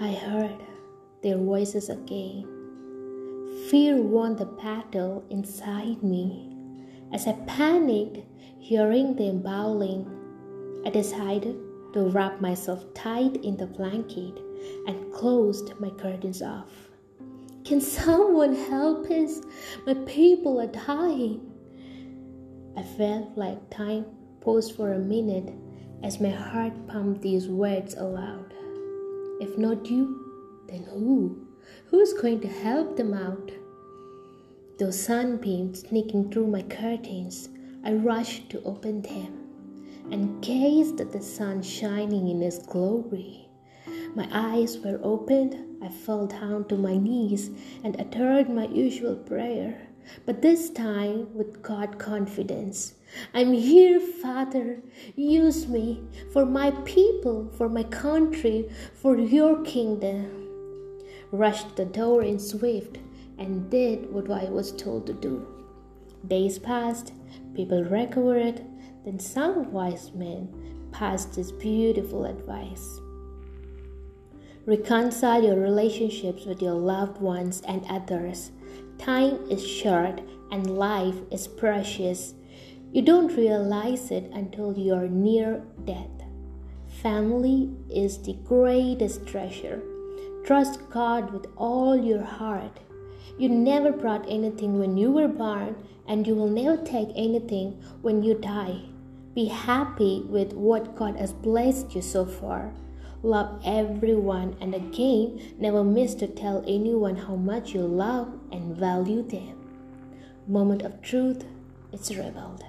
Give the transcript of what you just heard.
I heard their voices again. Fear won the battle inside me. As I panicked, hearing them bawling, I decided to wrap myself tight in the blanket and closed my curtains off. Can someone help us? My people are dying. I felt like time paused for a minute as my heart pumped these words aloud. If not you, then who? Who's going to help them out? Those sunbeams sneaking through my curtains, I rushed to open them and gazed at the sun shining in its glory. My eyes were opened, I fell down to my knees and uttered my usual prayer, but this time with God confidence. I'm here, Father. Use me for my people, for my country, for your kingdom. Rushed the door in swift and did what I was told to do. Days passed, people recovered, then some wise men passed this beautiful advice. Reconcile your relationships with your loved ones and others. Time is short and life is precious. You don't realize it until you are near death. Family is the greatest treasure. Trust God with all your heart. You never brought anything when you were born, and you will never take anything when you die. Be happy with what God has blessed you so far. Love everyone, and again, never miss to tell anyone how much you love and value them. Moment of truth, it's revealed.